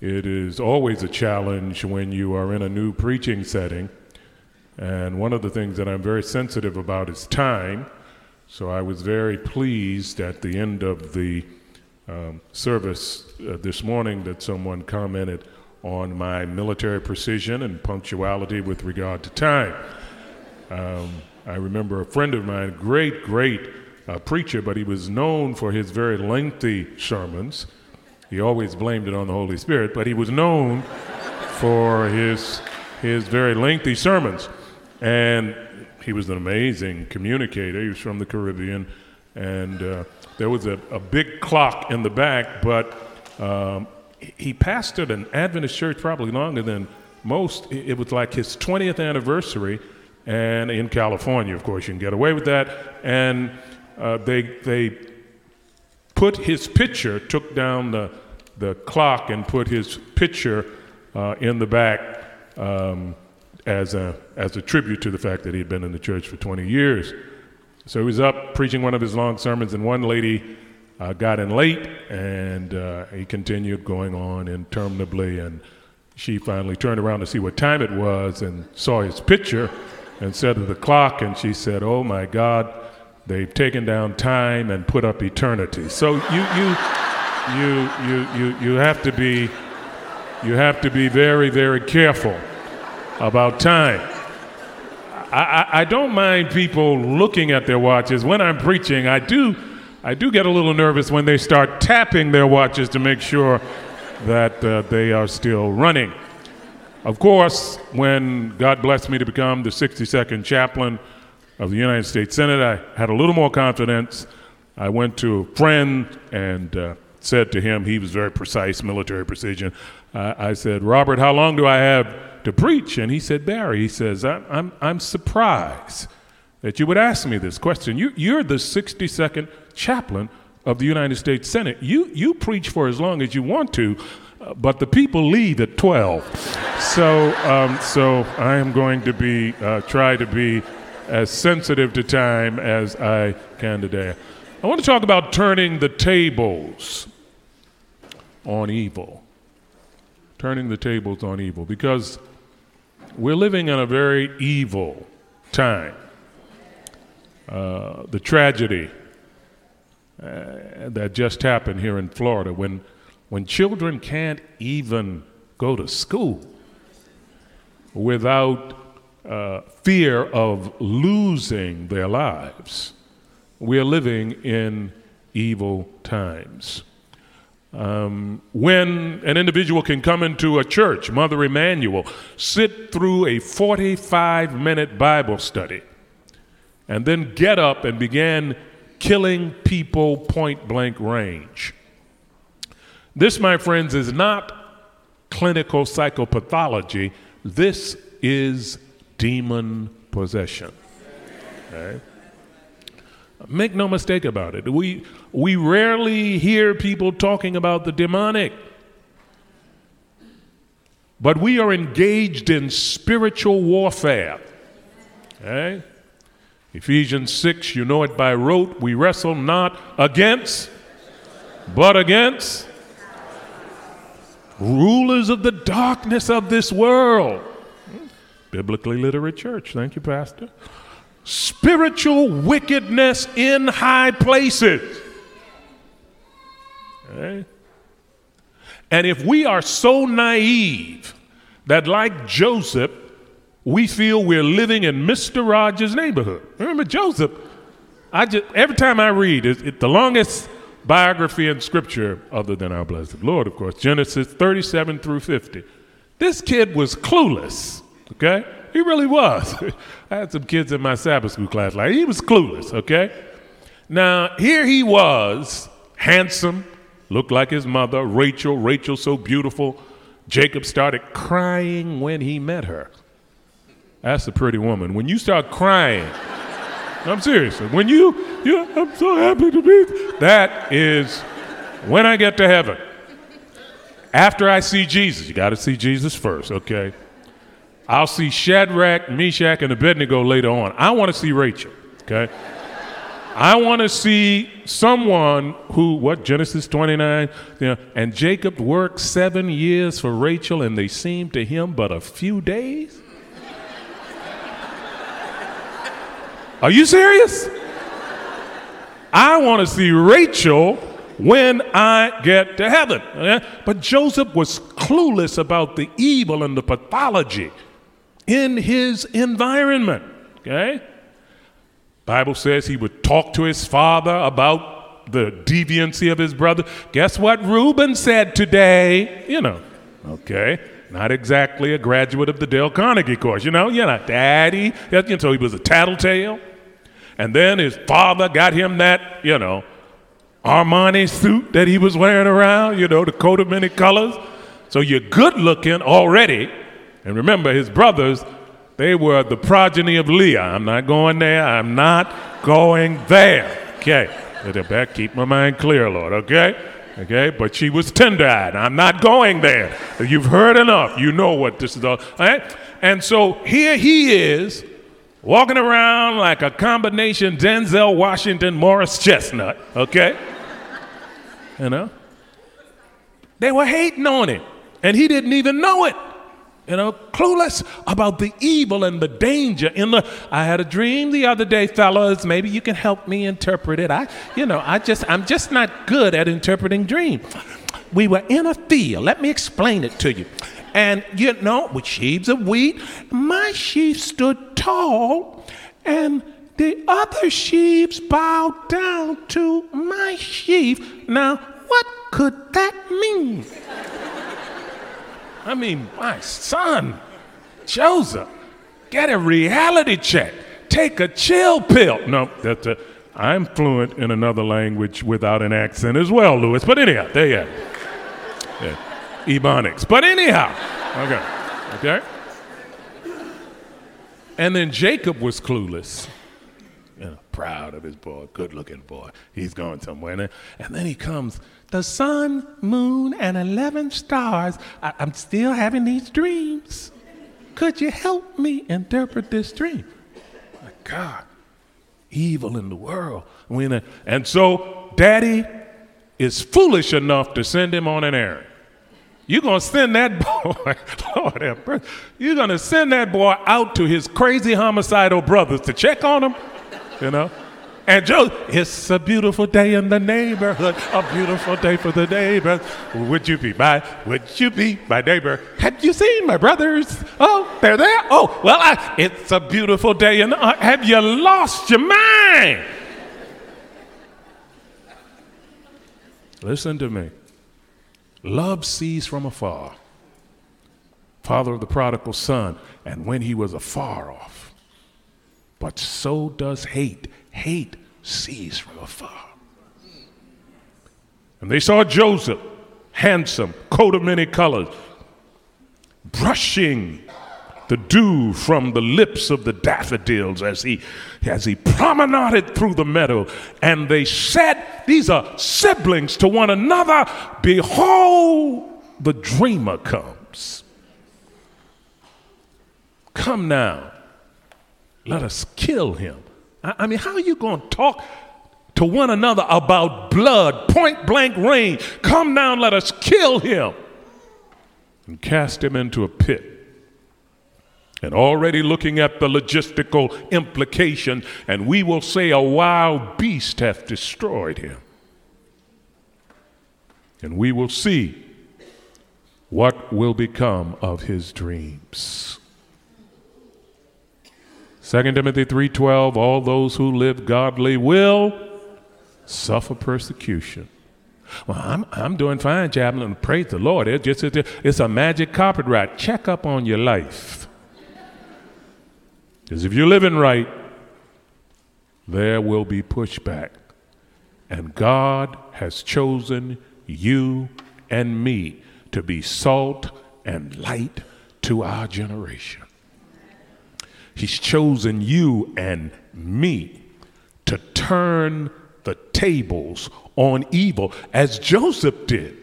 It is always a challenge when you are in a new preaching setting. And one of the things that I'm very sensitive about is time. So I was very pleased at the end of the um, service uh, this morning that someone commented on my military precision and punctuality with regard to time. Um, I remember a friend of mine, great, great uh, preacher, but he was known for his very lengthy sermons. He always blamed it on the Holy Spirit, but he was known for his, his very lengthy sermons. And he was an amazing communicator. He was from the Caribbean. And uh, there was a, a big clock in the back, but um, he pastored an Adventist church probably longer than most. It was like his 20th anniversary, and in California, of course, you can get away with that. And uh, they, they put his picture, took down the, the clock and put his picture uh, in the back um, as, a, as a tribute to the fact that he had been in the church for 20 years. So he was up preaching one of his long sermons, and one lady uh, got in late, and uh, he continued going on interminably. And she finally turned around to see what time it was and saw his picture and said to the clock, and she said, Oh my God, They've taken down time and put up eternity. So you, you, you, you, you, you have to be, you have to be very, very careful about time. I, I, I don't mind people looking at their watches when I'm preaching. I do, I do get a little nervous when they start tapping their watches to make sure that uh, they are still running. Of course, when God blessed me to become the 62nd chaplain of the United States Senate. I had a little more confidence. I went to a friend and uh, said to him, he was very precise, military precision. Uh, I said, Robert, how long do I have to preach? And he said, Barry, he says, I'm, I'm, I'm surprised that you would ask me this question. You, you're the 62nd chaplain of the United States Senate. You, you preach for as long as you want to, uh, but the people leave at 12. so, um, so I am going to be, uh, try to be as sensitive to time as I can today. I want to talk about turning the tables on evil. Turning the tables on evil because we're living in a very evil time. Uh, the tragedy uh, that just happened here in Florida when, when children can't even go to school without uh, fear of losing their lives. We are living in evil times. Um, when an individual can come into a church, Mother Emanuel, sit through a 45 minute Bible study, and then get up and begin killing people point blank range. This, my friends, is not clinical psychopathology. This is demon possession. Make no mistake about it. We, we rarely hear people talking about the demonic. But we are engaged in spiritual warfare. Ephesians 6, you know it by rote. We wrestle not against, but against rulers of the darkness of this world Biblically literate church. Thank you, Pastor. Spiritual wickedness in high places. Okay. And if we are so naive that, like Joseph, we feel we're living in Mr. Rogers' neighborhood. Remember Joseph? I just every time I read, it's it, the longest biography in Scripture, other than our blessed Lord, of course, Genesis 37 through 50. This kid was clueless. Okay? He really was. I had some kids in my Sabbath school class like he was clueless, okay? Now, here he was, handsome, looked like his mother, Rachel, Rachel so beautiful. Jacob started crying when he met her. That's a pretty woman. When you start crying, I'm serious. When you, I'm so happy to be. That is when I get to heaven. After I see Jesus, you got to see Jesus first, okay? I'll see Shadrach, Meshach, and Abednego later on. I want to see Rachel, okay? I want to see someone who, what, Genesis 29, you know, and Jacob worked seven years for Rachel and they seemed to him but a few days? Are you serious? I want to see Rachel when I get to heaven. But Joseph was clueless about the evil and the pathology in his environment. Okay? Bible says he would talk to his father about the deviancy of his brother. Guess what Reuben said today? You know, okay. Not exactly a graduate of the Dale Carnegie course, you know, you know, daddy. Know, so he was a tattletale. And then his father got him that, you know, Armani suit that he was wearing around, you know, the coat of many colors. So you're good looking already. And remember, his brothers they were the progeny of Leah. I'm not going there. I'm not going there. Okay. Better keep my mind clear, Lord, okay? Okay, but she was tender eyed. I'm not going there. You've heard enough. You know what this is all. all right? And so here he is walking around like a combination Denzel Washington, Morris Chestnut, okay? you know? They were hating on him, and he didn't even know it you know, clueless about the evil and the danger in the. I had a dream the other day, fellas. Maybe you can help me interpret it. I, you know, I just, I'm just not good at interpreting dreams. We were in a field. Let me explain it to you. And you know, with sheaves of wheat, my sheaf stood tall, and the other sheaves bowed down to my sheaf. Now, what could that mean? I mean, my son, Joseph, get a reality check. Take a chill pill. No, that's a, I'm fluent in another language without an accent as well, Lewis. But anyhow, there you go. Yeah. Ebonics. But anyhow, okay, okay. And then Jacob was clueless. You know, proud of his boy, good looking boy. He's going somewhere. And then he comes the sun, moon, and 11 stars. I, am still having these dreams. Could you help me interpret this dream? My God, evil in the world. And so, daddy is foolish enough to send him on an errand. You're going to send that boy, Lord you're going to send that boy out to his crazy homicidal brothers to check on him, you know? And Joe, it's a beautiful day in the neighborhood, a beautiful day for the neighbors. Would you be my, would you be my neighbor? Have you seen my brothers? Oh, they're there? Oh, well, I, it's a beautiful day the, uh, have you lost your mind? Listen to me. Love sees from afar. Father of the prodigal son, and when he was afar off. But so does hate hate sees from afar. And they saw Joseph, handsome, coat of many colors, brushing the dew from the lips of the daffodils as he as he promenaded through the meadow. And they said these are siblings to one another. Behold the dreamer comes. Come now. Let us kill him I mean, how are you going to talk to one another about blood, point blank range? Come down, let us kill him and cast him into a pit. And already looking at the logistical implication, and we will say a wild beast hath destroyed him. And we will see what will become of his dreams. 2 Timothy 3:12 all those who live godly will suffer persecution. Well, I'm, I'm doing fine, chaplain. Praise the Lord. It's just it's a magic ride. Check up on your life. Because if you're living right, there will be pushback. And God has chosen you and me to be salt and light to our generation. He's chosen you and me to turn the tables on evil, as Joseph did,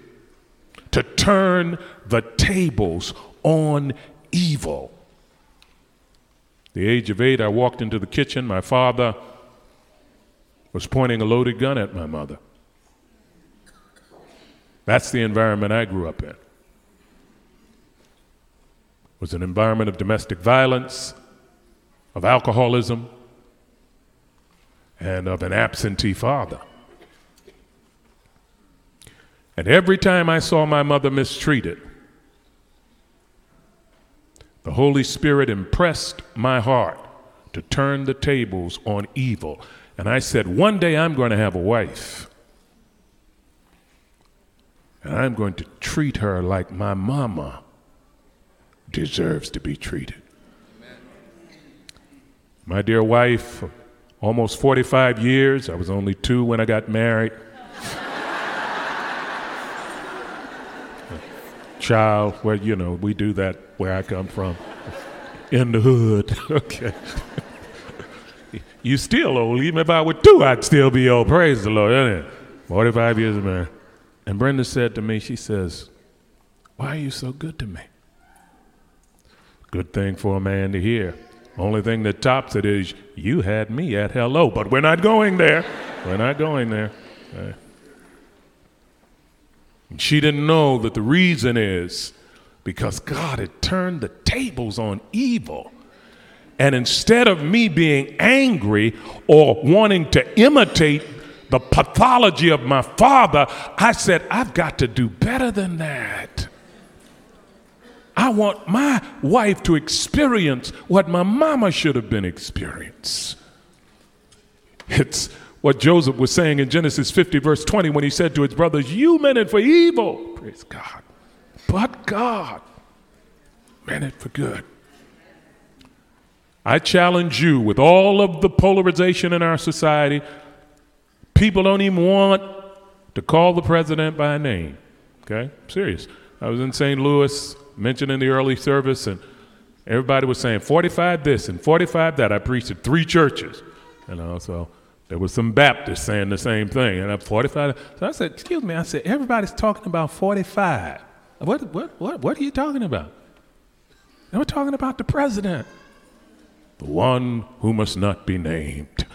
to turn the tables on evil. The age of eight, I walked into the kitchen. My father was pointing a loaded gun at my mother. That's the environment I grew up in. It was an environment of domestic violence, of alcoholism, and of an absentee father. And every time I saw my mother mistreated, the Holy Spirit impressed my heart to turn the tables on evil. And I said, One day I'm going to have a wife. And I'm going to treat her like my mama deserves to be treated. My dear wife, almost 45 years, I was only two when I got married. Child, well, you know, we do that where I come from. In the hood, okay. you still old. Even if I were two, I'd still be old. Praise the Lord, isn't it? 45 years of marriage. And Brenda said to me, she says, Why are you so good to me? Good thing for a man to hear. Only thing that tops it is, You had me at hello, but we're not going there. We're not going there. Uh, she didn't know that the reason is because God had turned the tables on evil. And instead of me being angry or wanting to imitate the pathology of my father, I said, I've got to do better than that. I want my wife to experience what my mama should have been experienced. It's what Joseph was saying in Genesis 50, verse 20, when he said to his brothers, You meant it for evil, praise God, but God meant it for good. I challenge you with all of the polarization in our society, people don't even want to call the president by name. Okay? I'm serious. I was in St. Louis, mentioned in the early service, and everybody was saying 45 this and 45 that. I preached at three churches. You know, so there was some Baptists saying the same thing. And I'm 45. So I said, excuse me, I said, everybody's talking about 45. What, what, what, what are you talking about? And we're talking about the president the one who must not be named.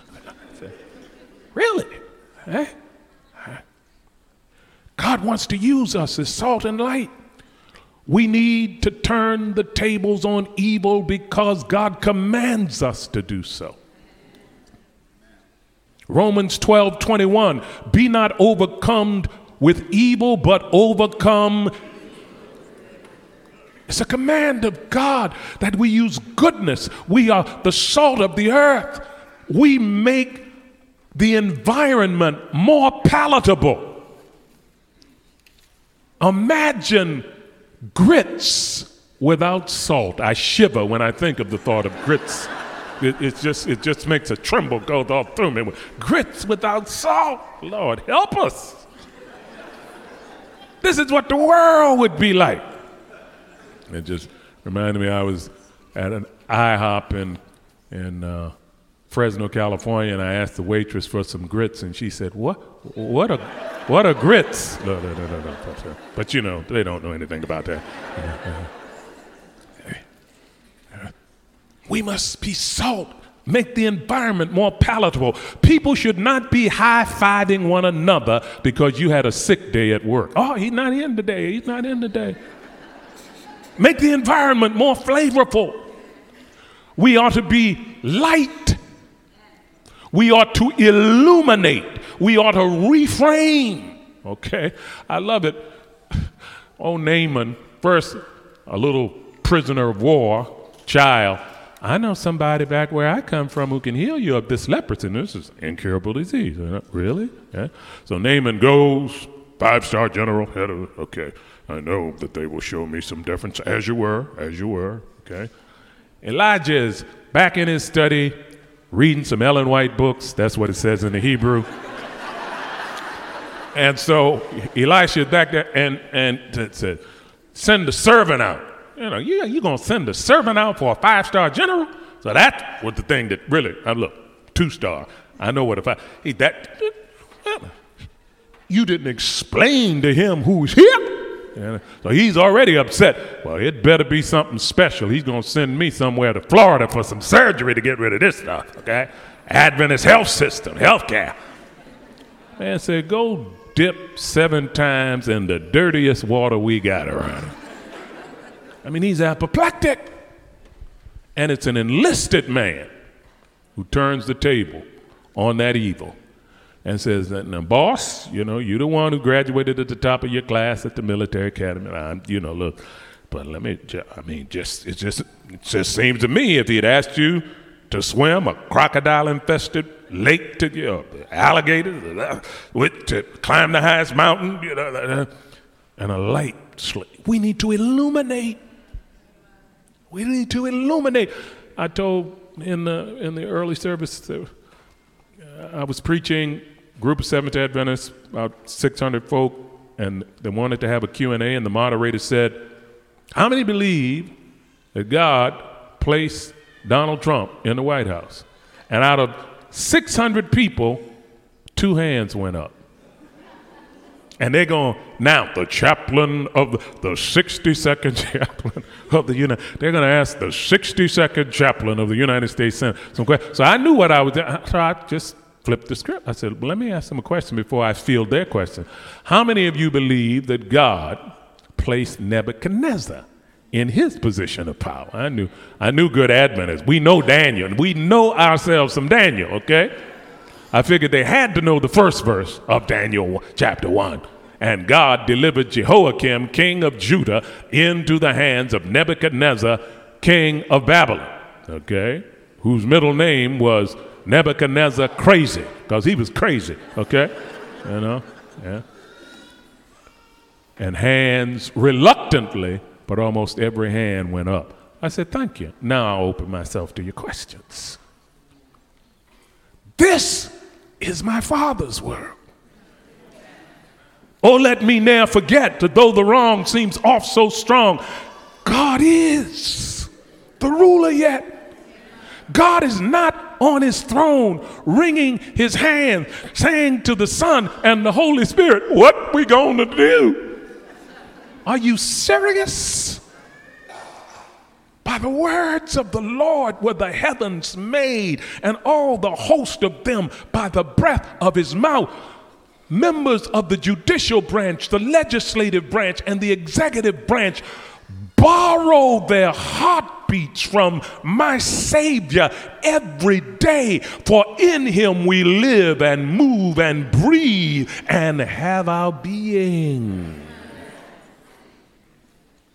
really? Eh? God wants to use us as salt and light. We need to turn the tables on evil because God commands us to do so. Romans 12 21, be not overcome with evil, but overcome it's a command of God that we use goodness. We are the salt of the earth. We make the environment more palatable. Imagine grits without salt. I shiver when I think of the thought of grits. It, it, just, it just makes a tremble go all through me. Grits without salt. Lord, help us. This is what the world would be like. It just reminded me I was at an IHOP in, in uh, Fresno, California, and I asked the waitress for some grits, and she said, "What? What a, what are grits?" No, no, no, no, no. But you know, they don't know anything about that. We must be salt. Make the environment more palatable. People should not be high fiving one another because you had a sick day at work. Oh, he's not in today. He's not in today make the environment more flavorful. We ought to be light. We ought to illuminate. We ought to reframe. Okay? I love it. Oh, Naaman, first, a little prisoner of war, child. I know somebody back where I come from who can heal you of this leprosy. This is incurable disease. Really? Yeah. So Naaman goes, five star general, head of, okay. I know that they will show me some deference, as you were, as you were, okay? Elijah is back in his study, reading some Ellen White books. That's what it says in the Hebrew. and so Elisha is back there and, and said, send the servant out. You know, you, you're going to send the servant out for a five star general? So that was the thing that really, I look, two star. I know what if I, he, that, you didn't explain to him who's here. And so he's already upset. Well, it better be something special. He's going to send me somewhere to Florida for some surgery to get rid of this stuff, okay? Adventist health system, health care. Man said, Go dip seven times in the dirtiest water we got around. I mean, he's apoplectic. And it's an enlisted man who turns the table on that evil and says, "Now, boss, you know, you're the one who graduated at the top of your class at the military academy. I'm, you know, look, but let me, I mean, just it just it just seems to me if he had asked you to swim a crocodile-infested lake to you know, alligators, uh, with to climb the highest mountain, you know, uh, and a light slave. We need to illuminate. We need to illuminate. I told in the in the early service. Uh, I was preaching group of Seventh Adventists, about 600 folk, and they wanted to have a Q&A, and the moderator said, how many believe that God placed Donald Trump in the White House? And out of 600 people, two hands went up. And they're going, now the chaplain of the, the 62nd chaplain of the United, they're going to ask the 62nd chaplain of the United States Senate some questions. So I knew what I was, so I just flipped the script. I said, well, let me ask them a question before I field their question. How many of you believe that God placed Nebuchadnezzar in his position of power? I knew, I knew good Adventists. We know Daniel, we know ourselves from Daniel, okay? I figured they had to know the first verse of Daniel chapter 1. And God delivered Jehoiakim, king of Judah, into the hands of Nebuchadnezzar, king of Babylon, okay? Whose middle name was Nebuchadnezzar crazy because he was crazy, okay? You know, yeah. And hands reluctantly, but almost every hand went up. I said, Thank you. Now I'll open myself to your questions. This is my Father's world. Oh, let me ne'er forget that though the wrong seems off so strong, God is the ruler yet. God is not on his throne wringing his hand saying to the son and the holy spirit what we gonna do? Are you serious? By the words of the lord were the heavens made and all the host of them by the breath of his mouth. Members of the judicial branch the legislative branch and the executive branch borrow their heartbeats from my Savior every day, for in Him we live and move and breathe and have our being.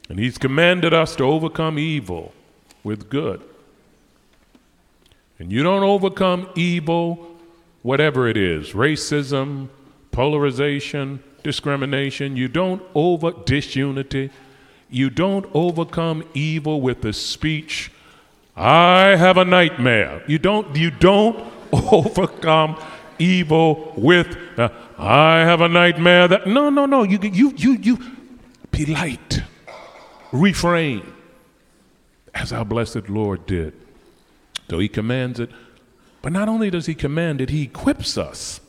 And He's commanded us to overcome evil with good. And you don't overcome evil, whatever it is racism, polarization, discrimination. You don't over disunity. You don't overcome evil with the speech, I have a nightmare. You don't, you don't overcome evil with, uh, I have a nightmare that, no, no, no. You, you, you, you be light. Refrain, as our blessed Lord did. So he commands it. But not only does he command it, he equips us.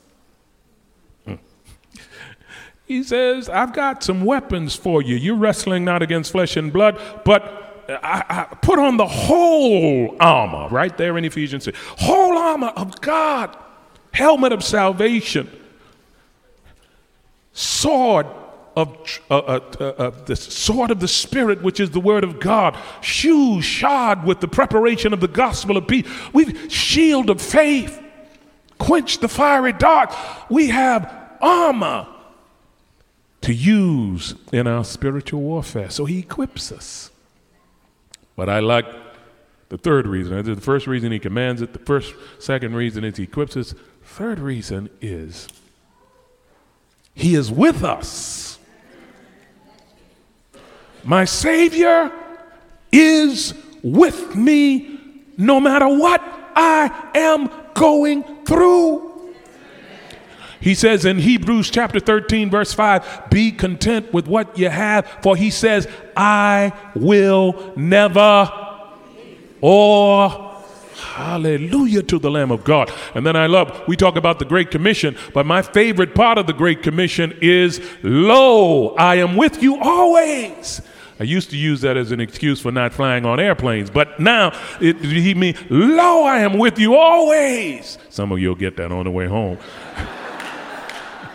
He says, I've got some weapons for you. You're wrestling not against flesh and blood, but I, I put on the whole armor, right there in Ephesians 6. Whole armor of God, helmet of salvation, sword of uh, uh, uh, uh, the sword of the Spirit, which is the word of God, shoes shod with the preparation of the gospel of peace. We've shield of faith, quench the fiery dart. We have armor to use in our spiritual warfare. So he equips us. But I like the third reason. The first reason he commands it, the first second reason is he equips us. Third reason is he is with us. My Savior is with me no matter what I am going through. He says in Hebrews chapter 13, verse 5, be content with what you have, for he says, I will never or Hallelujah to the Lamb of God. And then I love, we talk about the Great Commission, but my favorite part of the Great Commission is, Lo, I am with you always. I used to use that as an excuse for not flying on airplanes, but now it, he means, Lo, I am with you always. Some of you will get that on the way home.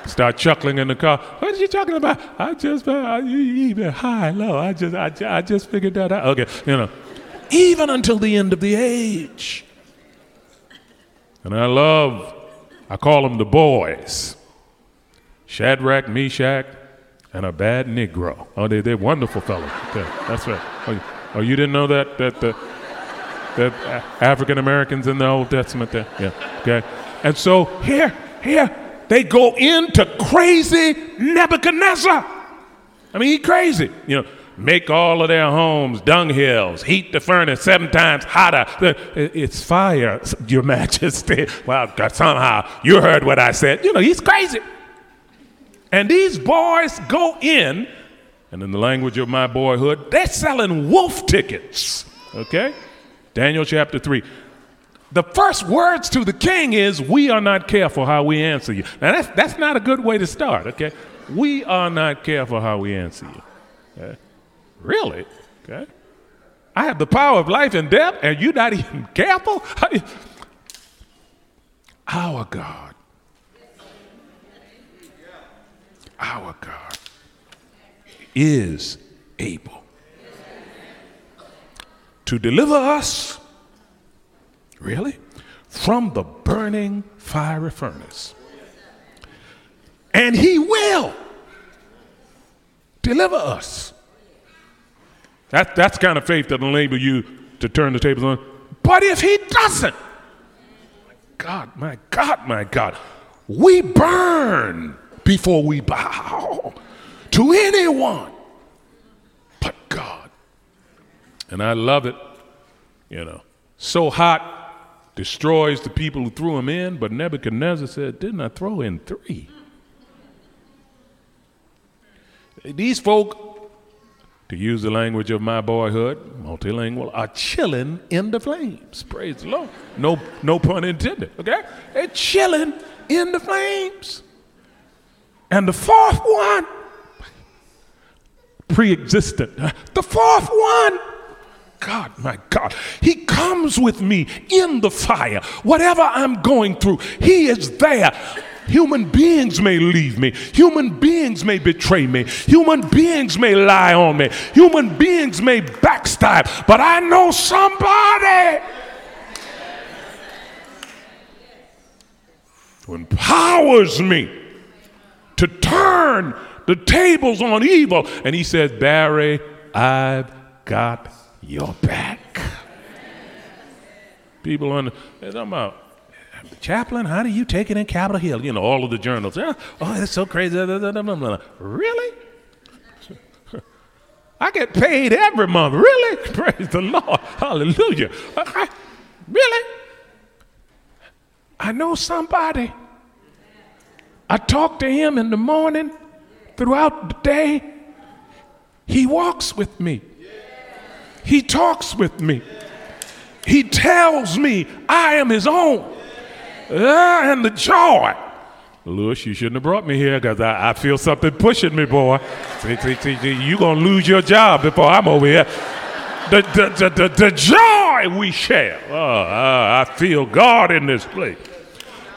Start chuckling in the car. What are you talking about? I just, even high, low. I just, I, I just figured that out. Okay, you know, even until the end of the age. And I love, I call them the boys Shadrach, Meshach, and a bad Negro. Oh, they, they're wonderful fellows. Okay, that's right. Oh, oh, you didn't know that? That, the, that African Americans in the Old Testament there? Yeah, okay. And so here, here, they go into crazy Nebuchadnezzar. I mean, he crazy. You know, make all of their homes dunghills, heat the furnace seven times hotter. It's fire, Your Majesty. Well, somehow you heard what I said. You know, he's crazy. And these boys go in, and in the language of my boyhood, they're selling wolf tickets. Okay? Daniel chapter 3. The first words to the king is, We are not careful how we answer you. Now, that's, that's not a good way to start, okay? We are not careful how we answer you. Okay? Really? Okay. I have the power of life and death, and you're not even careful? Our God. Our God is able to deliver us, really, from the burning fiery furnace. And He will deliver us that, that's kind of faith that'll enable you to turn the tables on. But if he doesn't, God, my God, my God, we burn before we bow to anyone but God. And I love it, you know. So hot destroys the people who threw him in, but Nebuchadnezzar said, Didn't I throw in three? These folk to use the language of my boyhood, multilingual, are chilling in the flames. Praise the Lord. No, no pun intended, okay? They're chilling in the flames. And the fourth one, pre existent, the fourth one, God, my God, He comes with me in the fire. Whatever I'm going through, He is there. Human beings may leave me. Human beings may betray me. Human beings may lie on me. Human beings may backstab. But I know somebody who empowers me to turn the tables on evil. And he says, Barry, I've got your back. People on, they're talking about Chaplain, how do you take it in Capitol Hill? You know, all of the journals. Oh, that's so crazy. Really? I get paid every month. Really? Praise the Lord. Hallelujah. I, really? I know somebody. I talk to him in the morning, throughout the day. He walks with me. He talks with me. He tells me I am his own uh, and the joy. Lewis, you shouldn't have brought me here because I, I, feel something pushing me, boy. You're going to lose your job before I'm over here. The, the, the, the, the joy we share. Oh, I feel God in this place.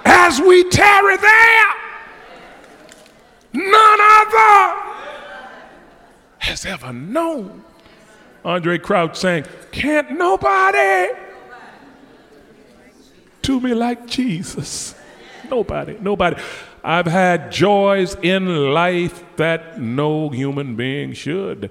As we tarry there, none other has ever known. Andraé Crouch saying, Can't nobody to me like Jesus. Nobody, nobody. I've had joys in life that no human being should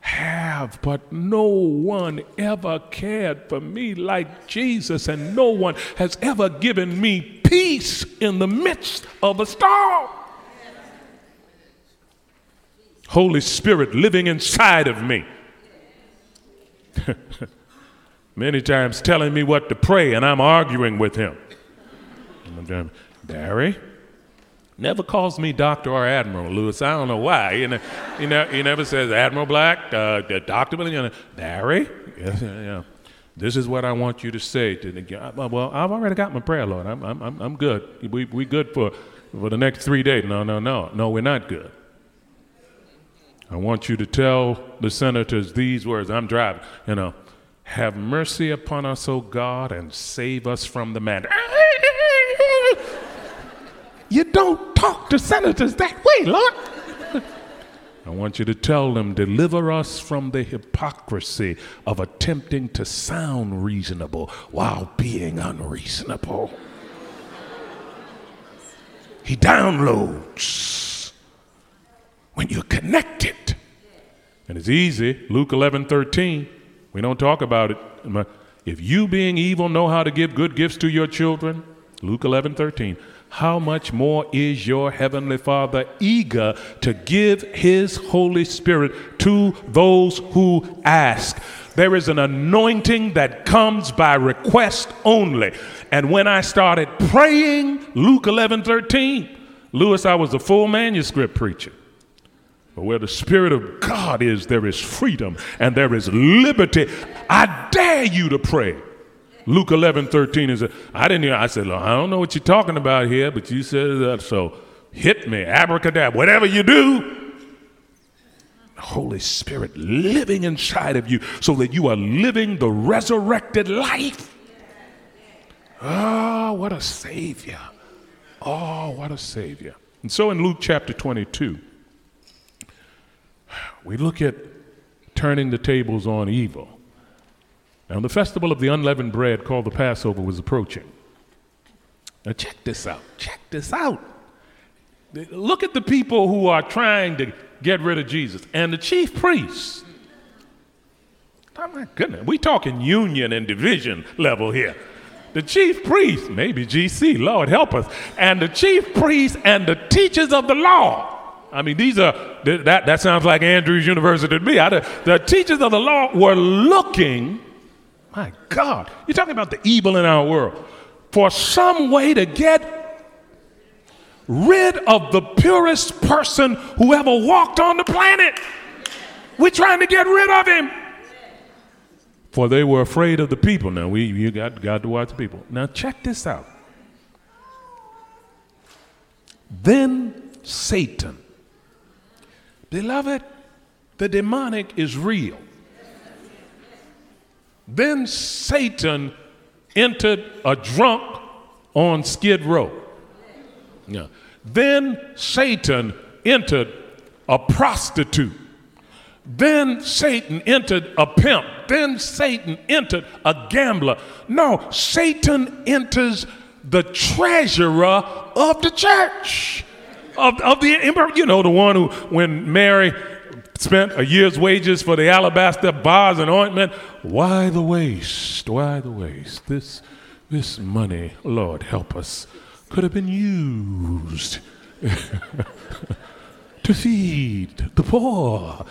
have, but no one ever cared for me like Jesus, and no one has ever given me peace in the midst of a storm. Holy Spirit living inside of me. many times telling me what to pray, and I'm arguing with him. Barry never calls me doctor or admiral, Lewis. I don't know why. You know, he, ne- he never says Admiral Black, uh, Doctor Barry. Yes, yeah, This is what I want you to say to the. Well, I've already got my prayer, Lord. I'm, I'm, I'm good. We, we good for, for the next three days. No, no, no, no. We're not good. I want you to tell the senators these words. I'm driving. You know, have mercy upon us, O God, and save us from the man. You don't talk to senators that way, Lord. I want you to tell them, deliver us from the hypocrisy of attempting to sound reasonable while being unreasonable. He downloads when you're connected. And it's easy. Luke 11 13. We don't talk about it. If you, being evil, know how to give good gifts to your children, Luke 11 13, how much more is your heavenly Father eager to give his Holy Spirit to those who ask? There is an anointing that comes by request only. And when I started praying Luke 11 13, Lewis, I was a full manuscript preacher. But where the Spirit of God is, there is freedom and there is liberty. I dare you to pray. Luke 11, 13 is, I didn't hear, I said, I don't know what you're talking about here, but you said that, so hit me, abracadabra, whatever you do. Holy Spirit living inside of you so that you are living the resurrected life. Oh, what a Savior. Oh, what a Savior. And so in Luke chapter 22, we look at turning the tables on evil. Now, the festival of the unleavened bread called the Passover was approaching. Now, check this out. Check this out. Look at the people who are trying to get rid of Jesus and the chief priests. Oh, my goodness. we talking union and division level here. The chief priests, maybe GC, Lord help us, and the chief priests and the teachers of the law I mean, these are, that, that sounds like Andrews University to me. I, the teachers of the law were looking, my God, you're talking about the evil in our world, for some way to get rid of the purest person who ever walked on the planet. We're trying to get rid of him. For they were afraid of the people. Now, we, you got, got to watch the people. Now, check this out. Then Satan Beloved, the demonic is real. Then Satan entered a drunk on Skid Row. Yeah. Then Satan entered a prostitute. Then Satan entered a pimp. Then Satan entered a gambler. No, Satan enters the treasurer of the church of, of the, you know, the one who, when Mary spent a year's wages for the alabaster bars and ointment, why the waste? Why the waste? This, this money, Lord help us, could have been used to feed the poor.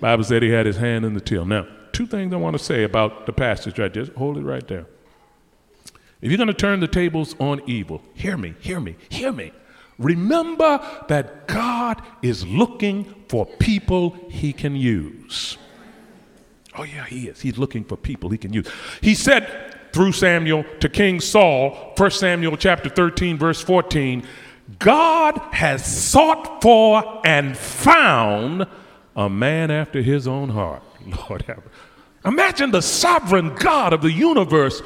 Bible said he had his hand in the till. Now, two things I want to say about the passage right. Just hold it right there. If you're going to turn the tables on evil, hear me, hear me, hear me. Remember that God is looking for people he can use. Oh, yeah, he is. He's looking for people he can use. He said through Samuel to King Saul, 1 Samuel chapter 13, verse 14, God has sought for and found a man after his own heart. Lord have Imagine the sovereign God of the universe,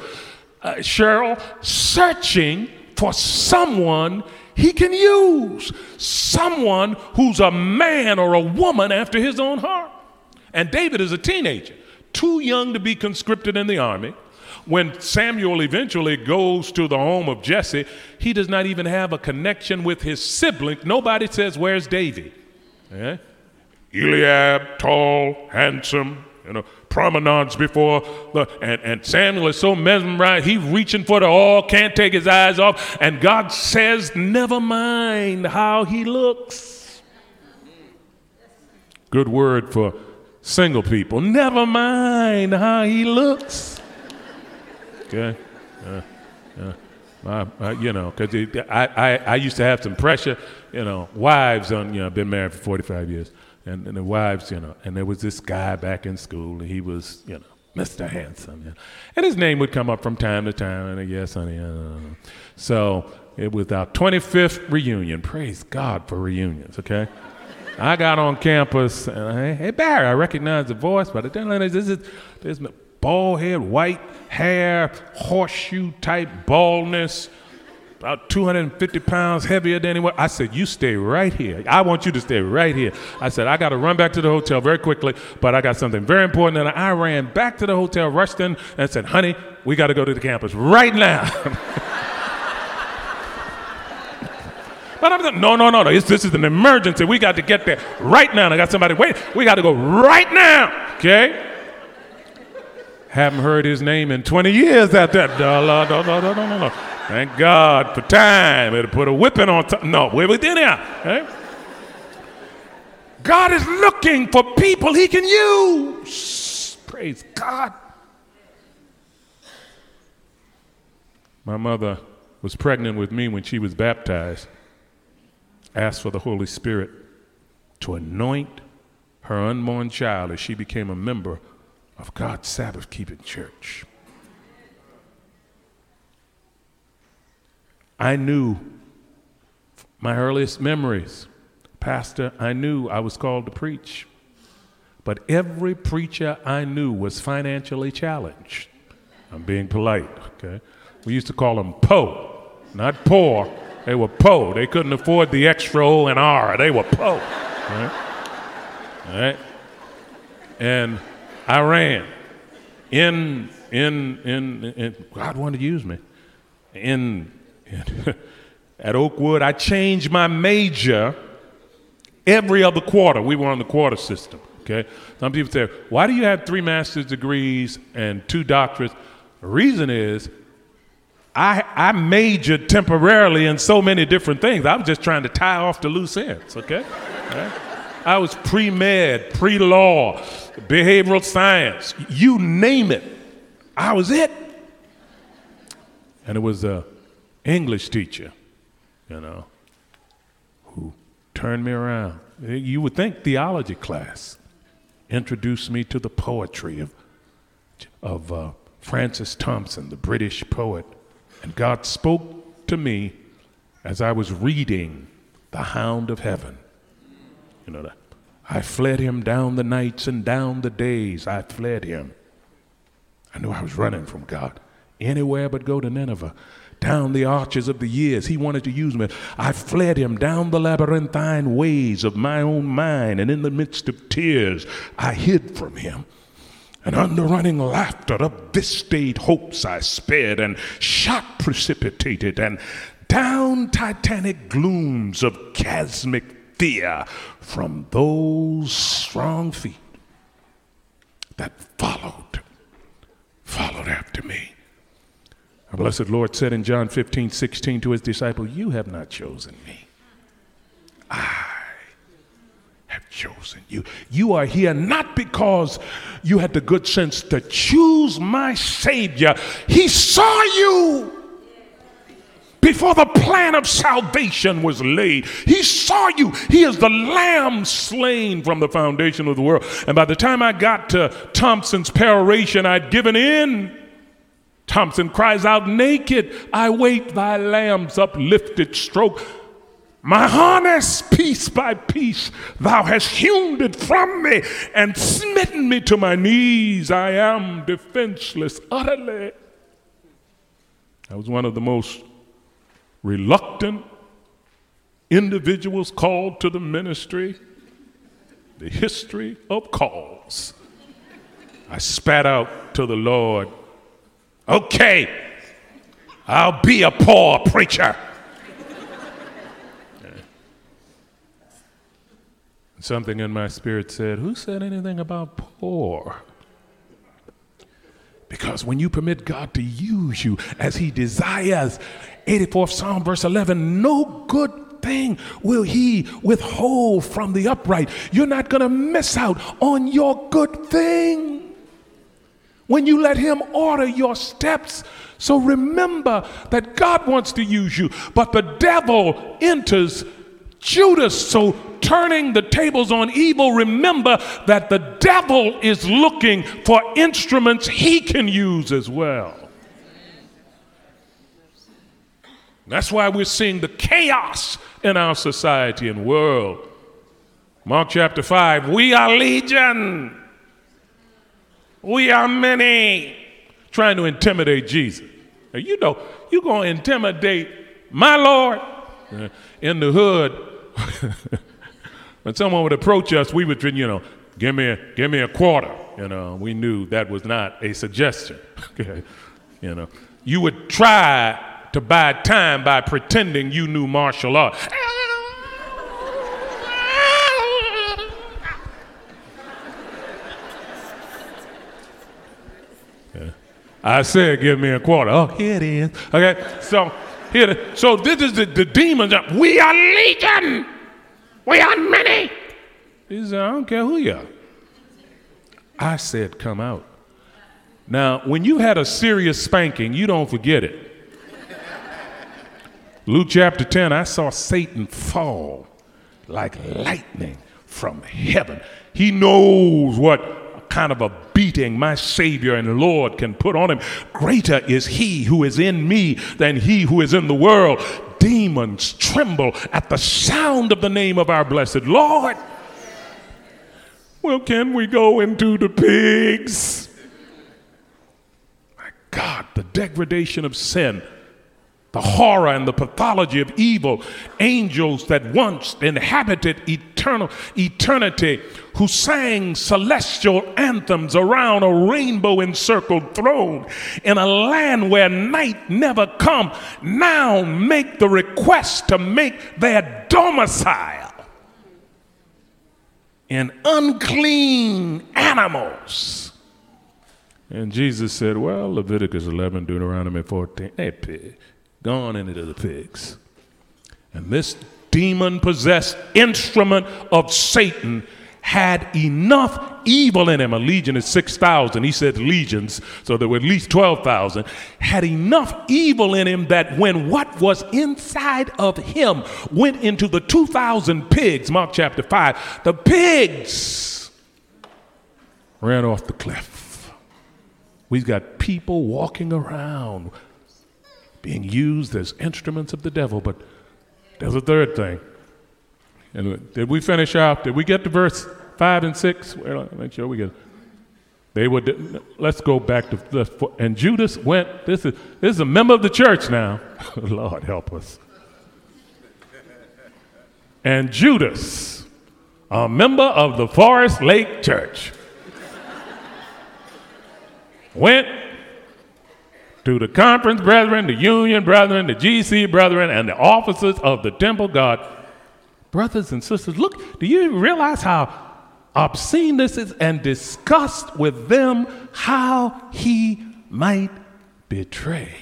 uh, Cheryl, searching for someone he can use someone who's a man or a woman after his own heart. And David is a teenager, too young to be conscripted in the army. When Samuel eventually goes to the home of Jesse, he does not even have a connection with his sibling. Nobody says, Where's David? Eh? Eliab, tall, handsome, you know, promenades before the, and, and Samuel is so mesmerized, he's reaching for the oil, can't take his eyes off, and God says, Never mind how he looks. Good word for single people. Never mind how he looks. Okay? Uh, uh, you know, because I, I, I used to have some pressure, you know, wives on, you know, been married for 45 years and, and the wives, you know, and there was this guy back in school, and he was, you know, Mr. Handsome, you know. and his name would come up from time to time, and guess, honey, uh, so it was our 25th reunion. Praise God for reunions, okay? I got on campus, and I, hey Barry, I recognize the voice, but I didn't know this is this bald head, white hair, horseshoe type baldness, about 250 pounds heavier than was. I said, You stay right here. I want you to stay right here. I said, I got to run back to the hotel very quickly, but I got something very important. And I ran back to the hotel, rushed in, and said, Honey, we got to go to the campus right now. But I'm like, no, no, no, no. It's, this is an emergency. We got to get there right now. And I got somebody waiting. We got to go right now. Okay. Haven't heard his name in 20 years at that. No, no, no, no, no, no, no. Thank God for time. It'll put a whipping on top. No, we're within here. Eh? Okay? God is looking for people he can use. Praise God. My mother was pregnant with me when she was baptized asked for the Holy Spirit to anoint her unborn child as she became a member of God's Sabbath keeping church. I knew my earliest memories, Pastor, I knew I was called to preach. But every preacher I knew was financially challenged. I'm being polite, okay? We used to call them po, not poor, they were poor. They couldn't afford the extra O and R. They were poor. Right? And I ran in, in, in, in, God wanted to use me. In at Oakwood, I changed my major every other quarter. We were on the quarter system. Okay. Some people say, why do you have three master's degrees and two doctorates? The reason is I, I majored temporarily in so many different things. I was just trying to tie off the loose ends, okay? I was pre med, pre law, behavioral science, you name it. I was it. And it was a English teacher, you know, who turned me around. You would think theology class introduced me to the poetry of, of uh, Francis Thompson, the British poet and God spoke to me as I was reading The Hound of Heaven. You know, I fled him down the nights and down the days. I fled him. I knew I was running from God. Anywhere but go to Nineveh. Down the arches of the years, he wanted to use me. I fled him down the labyrinthine ways of my own mind, and in the midst of tears, I hid from him. And under running laughter of this state hopes I sped, and shot precipitated, and down titanic glooms of chasmic fear from those strong feet that followed, followed after me. Our blessed Lord said in John 15, 16 to his disciple, You have not chosen me. I have chosen you. You are here not because you had the good sense to choose my Savior. He saw you before the plan of salvation was laid. He saw you. He is the lamb slain from the foundation of the world. And by the time I got to Thompson's peroration, I'd given in. Thompson cries out, Naked, I wait thy lamb's uplifted stroke. My harness, piece by piece, thou hast hewn it from me and smitten me to my knees. I am defenseless utterly. I was one of the most reluctant individuals called to the ministry, the history of calls. I spat out to the Lord, okay, I'll be a poor preacher. Something in my spirit said, Who said anything about poor? Because when you permit God to use you as He desires, 84th Psalm, verse 11, no good thing will He withhold from the upright. You're not going to miss out on your good thing when you let Him order your steps. So remember that God wants to use you, but the devil enters Judas. So turning the tables on evil, remember that the devil is looking for instruments he can use as well. That's why we're seeing the chaos in our society and world. Mark chapter 5 we are legion, we are many, trying to intimidate Jesus. Now, you know, you're going to intimidate my Lord. Uh, in the hood, when someone would approach us, we would, you know, give me a, give me a quarter. You know, we knew that was not a suggestion. okay. You know, you would try to buy time by pretending you knew martial art. I said, give me a quarter. Oh, here it is. Okay, so here, so this is the, the demons. We are legion. We are many. He said, I don't care who you are. I said, come out. Now, when you had a serious spanking, you don't forget it. Luke chapter 10, I saw Satan fall like lightning from heaven. He knows what kind of a beating my Savior and Lord can put on him. Greater is he who is in me than he who is in the world. Demons tremble at the sound of the name of our blessed Lord. Well, can we go into the pigs? My God, the degradation of sin the horror and the pathology of evil, angels that once inhabited eternal eternity, who sang celestial anthems around a rainbow encircled throne in a land where night never come, now make the request to make their domicile in unclean animals. And Jesus said, Well, Leviticus 11, Deuteronomy 14, hey, pig gone into the pigs. And this demon possessed instrument of Satan had enough evil in him. A legion is 6,000. He said legions, so there were at least 12,000. Had enough evil in him that when what was inside of him went into the 2,000 pigs, Mark chapter 5, the pigs ran off the cliff. We've got people walking around being used as instruments of the devil. But there's a third thing. And did we finish off? Did we get to verse five and six? Well, make sure we get. They would. Let's go back to. The, and Judas went. This is this is a member of the church now. Lord help us. And Judas, a member of the Forest Lake Church, went to the conference brethren, the union brethren, the GC brethren, and the officers of the temple God. Brothers and sisters, look, do you realize how obscene this is? And discussed with them how he might betray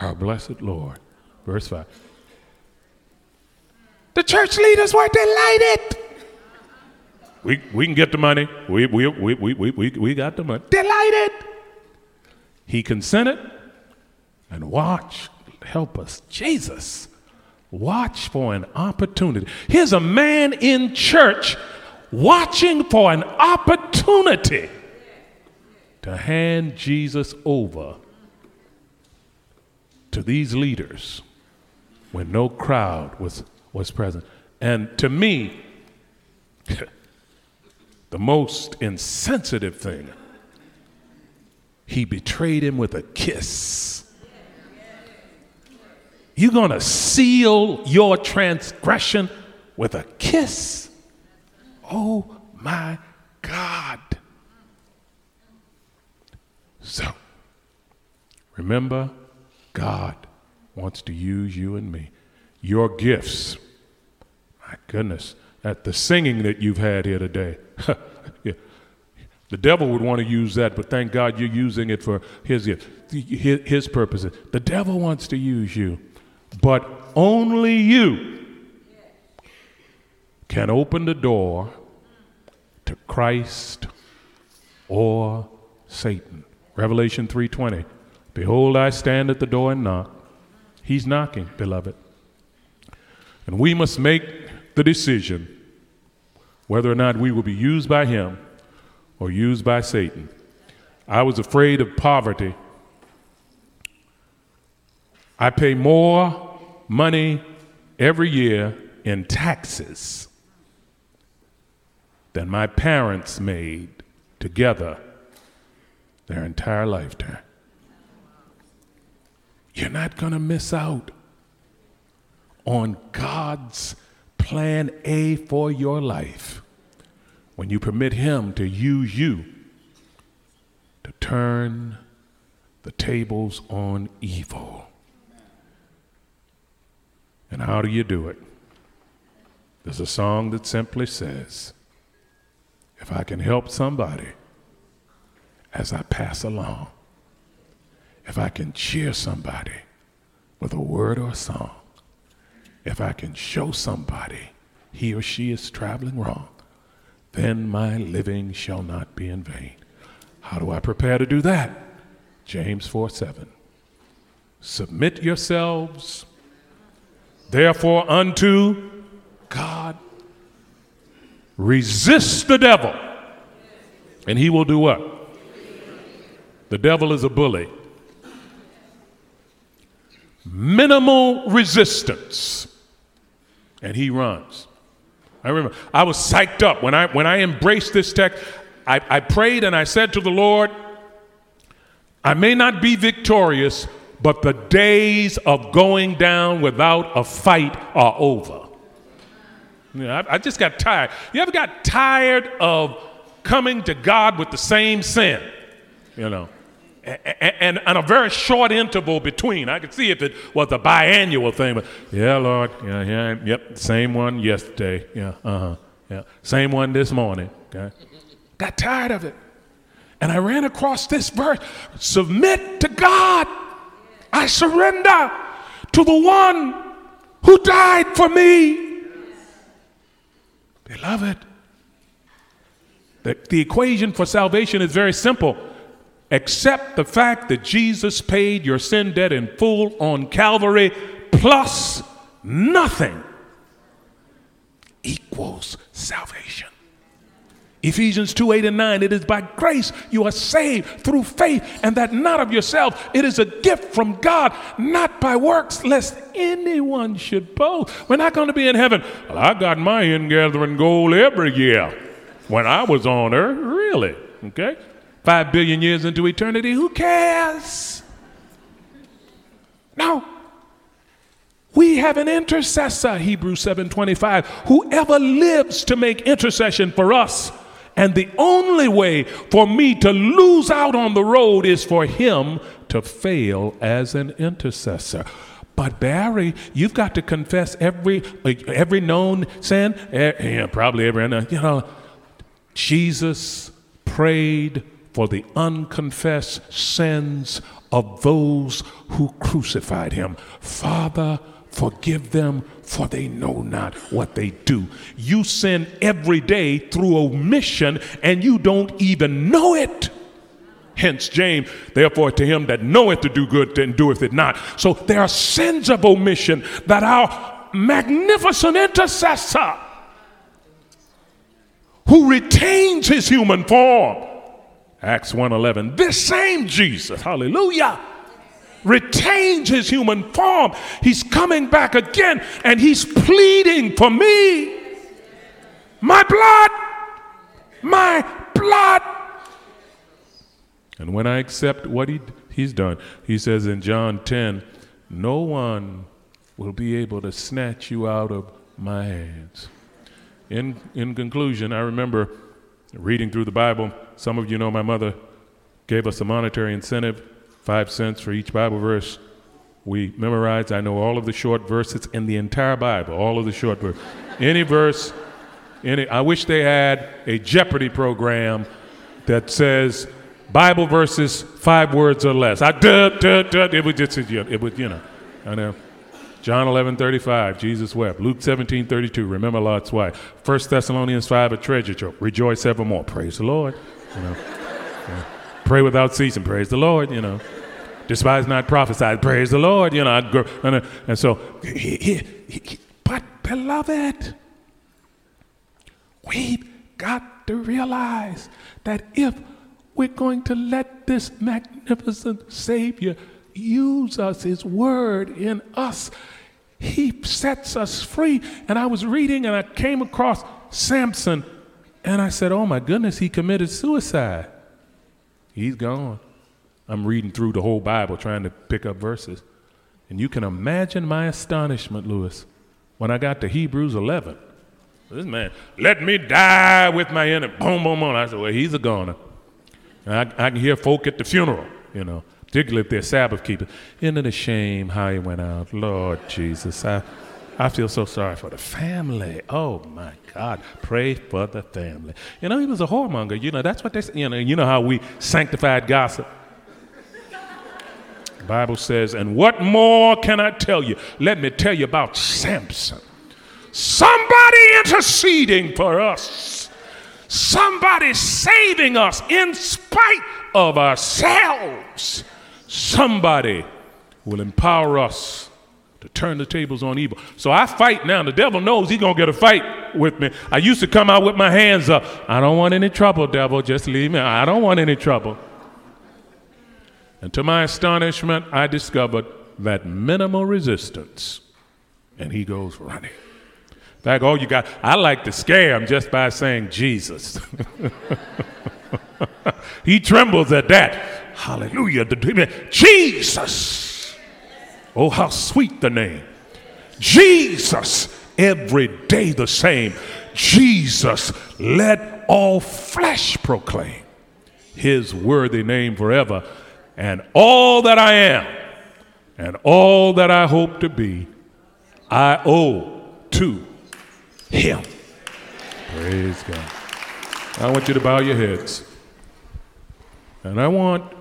our blessed Lord. Verse 5. The church leaders were delighted. We, we can get the money. We, we, we, we, we, we, we got the money. Delighted. He consented and watch, help us, Jesus. Watch for an opportunity. Here's a man in church watching for an opportunity to hand Jesus over to these leaders when no crowd was, was present. And to me, the most insensitive thing he betrayed him with a kiss. You're going to seal your transgression with a kiss? Oh my God. So, remember, God wants to use you and me. Your gifts, my goodness, at the singing that you've had here today. The devil would want to use that, but thank God you're using it for his, his, his purposes. The devil wants to use you, but only you can open the door to Christ or Satan. Revelation 3:20. Behold, I stand at the door and knock. He's knocking, beloved. And we must make the decision whether or not we will be used by him or used by Satan. I was afraid of poverty. I pay more money every year in taxes than my parents made together their entire lifetime. you're not going to miss out on God's plan A for your life when you permit Him to use you to turn the tables on evil. And how do you do it? There's a song that simply says, If I can help somebody as I pass along, if I can cheer somebody with a word or a song, if I can show somebody he or she is traveling wrong, then my living shall not be in vain. How do I prepare to do that? James 4 7. Submit yourselves, therefore, unto God. Resist the devil, and he will do what? The devil is a bully minimal resistance, and he runs. I remember I was psyched up when I when I embraced this text. I, I prayed and I said to the Lord, I may not be victorious, but the days of going down without a fight are over. Know, I, I just got tired. You ever got tired of coming to God with the same sin? You know and, and, a very short interval between. I could see if it was a biannual thing, but yeah, Lord, yeah, yeah, yep, same one yesterday, yeah, uh huh, yeah, same one this morning. Okay, got tired of it, and I ran across this verse: "Submit to God. I surrender to the one who died for me." Beloved, the, the equation for salvation is very simple accept the fact that Jesus paid your sin debt in full on Calvary plus nothing equals salvation. Ephesians 2 8 and 9, it is by grace you are saved through faith, and that not of yourself. It is a gift from God, not by works, lest anyone should boast. We're not going to be in heaven. Well, I got my ingathering goal every year when I was on earth. Really? Okay? Five billion years into eternity, who cares? No. We have an intercessor, Hebrews 7:25, whoever lives to make intercession for us. And the only way for me to lose out on the road is for him to fail as an intercessor. But Barry, you've got to confess every every known sin, yeah, probably every you know. Jesus prayed for the unconfessed sins of those who crucified him. Father, forgive them, for they know not what they do. You sin every day through omission, and you don't even know it. Hence, James, therefore, to him that knoweth to do good and doeth it not. So there are sins of omission that our magnificent intercessor, who retains his human form, Acts 1:11. This same Jesus, hallelujah, retains his human form. He's coming back again and he's pleading for me. My blood, my blood. And when I accept what he, he's done, he says in John 10, no one will be able to snatch you out of my hands. In, in conclusion, I remember reading through the Bible some of you know my mother gave us a monetary incentive, five cents for each Bible verse. We memorized, I know all of the short verses in the entire Bible, all of the short verses. Any verse, any, I wish they had a Jeopardy program that says Bible verses, five words or less. I, duh, duh, duh, it would just, it would, you know, I know. John 11, 35, Jesus wept. Luke 17, 32, remember Lot's wife. 1 Thessalonians 5, a treasure trove. Rejoice evermore. Praise the Lord. You know, yeah. pray without ceasing. Praise the Lord. You know, despise not prophesy. Praise the Lord. You know, and, uh, and so, he, he, he, but beloved, we've got to realize that if we're going to let this magnificent Savior use us, His Word in us, He sets us free. And I was reading and I came across Samson and I said, Oh my goodness, he committed suicide. He's gone. I'm reading through the whole Bible trying to pick up verses. And you can imagine my astonishment, Lewis, when I got to Hebrews 11. This man, let me die with my enemy. Boom, boom, boom. I said, well, he's a goner. I, I, can hear folk at the funeral, you know, particularly if they're Sabbath keepers. Isn't it a shame how he went out? Lord Jesus, I, I feel so sorry for the family. Oh my God, pray for the family. You know, he was a whoremonger. You know, that's what they say. You know, you know how we sanctified gossip. The Bible says, and what more can I tell you? Let me tell you about Samson. Somebody interceding for us. Somebody saving us in spite of ourselves. Somebody will empower us to turn the tables on evil. So I fight now. The devil knows he's going to get a fight with me. I used to come out with my hands up. I don't want any trouble, devil. Just leave me. I don't want any trouble. And to my astonishment, I discovered that minimal resistance. And he goes running. In fact, all you got, I like to scare him just by saying Jesus. he trembles at that. Hallelujah. Jesus. Oh, how sweet the name. Jesus. Every day the same. Jesus. Let all flesh proclaim his worthy name forever. And all that I am and all that I hope to be, I owe to him. Praise God. I want you to bow your heads. And I want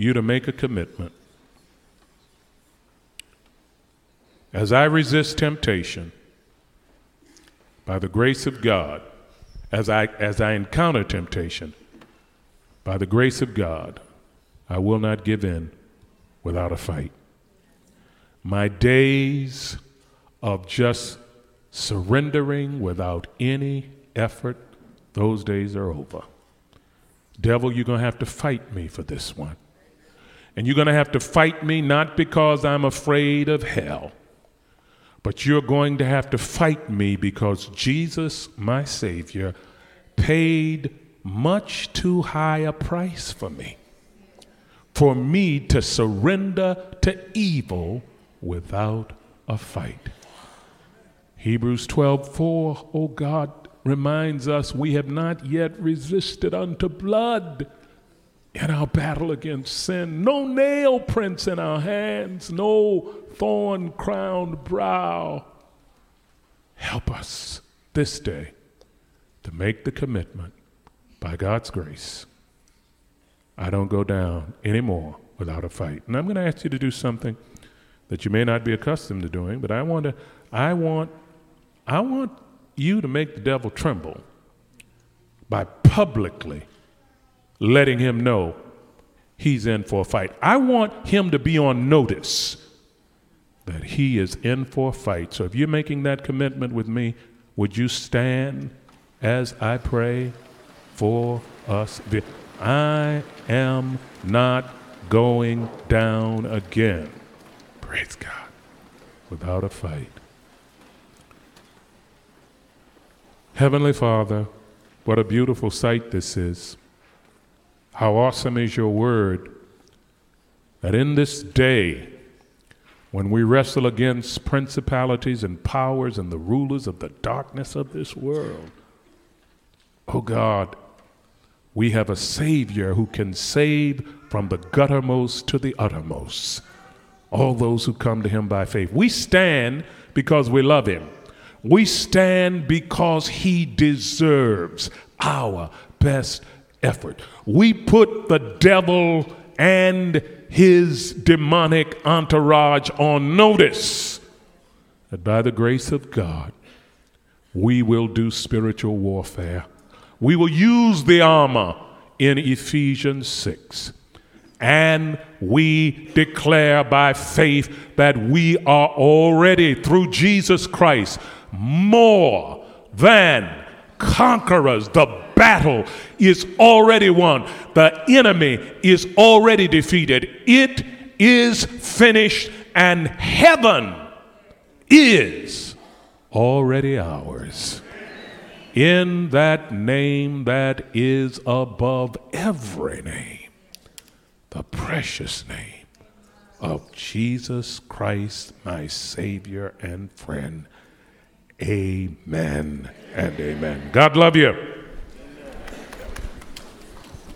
you to make a commitment. As I resist temptation, by the grace of God, as I, as I encounter temptation, by the grace of God, I will not give in without a fight. My days of just surrendering without any effort, those days are over. Devil, you're going to have to fight me for this one. And you're going to have to fight me not because I'm afraid of hell, but you're going to have to fight me because Jesus, my Savior, paid much too high a price for me. For me to surrender to evil without a fight. Hebrews 12, 4, oh God, reminds us we have not yet resisted unto blood in our battle against sin. No nail prints in our hands, no thorn crowned brow. Help us this day to make the commitment by God's grace. I don't go down anymore without a fight. And I'm going to ask you to do something that you may not be accustomed to doing, but I want to I want I want you to make the devil tremble by publicly letting him know he's in for a fight. I want him to be on notice that he is in for a fight. So if you're making that commitment with me, would you stand as I pray for us? I am not going down again. Praise God. Without a fight. Heavenly Father, what a beautiful sight this is. How awesome is your word that in this day, when we wrestle against principalities and powers and the rulers of the darkness of this world, oh God, we have a Savior who can save from the guttermost to the uttermost all those who come to Him by faith. We stand because we love Him. We stand because he deserves our best effort. We put the devil and his demonic entourage on notice that by the grace of God, we will do spiritual warfare. We will use the armor in Ephesians 6. And we declare by faith that we are already, through Jesus Christ, more than conquerors. The battle is already won, the enemy is already defeated. It is finished, and heaven is already ours. In that name that is above every name, the precious name of Jesus Christ, my Savior and friend. Amen and amen. God love you.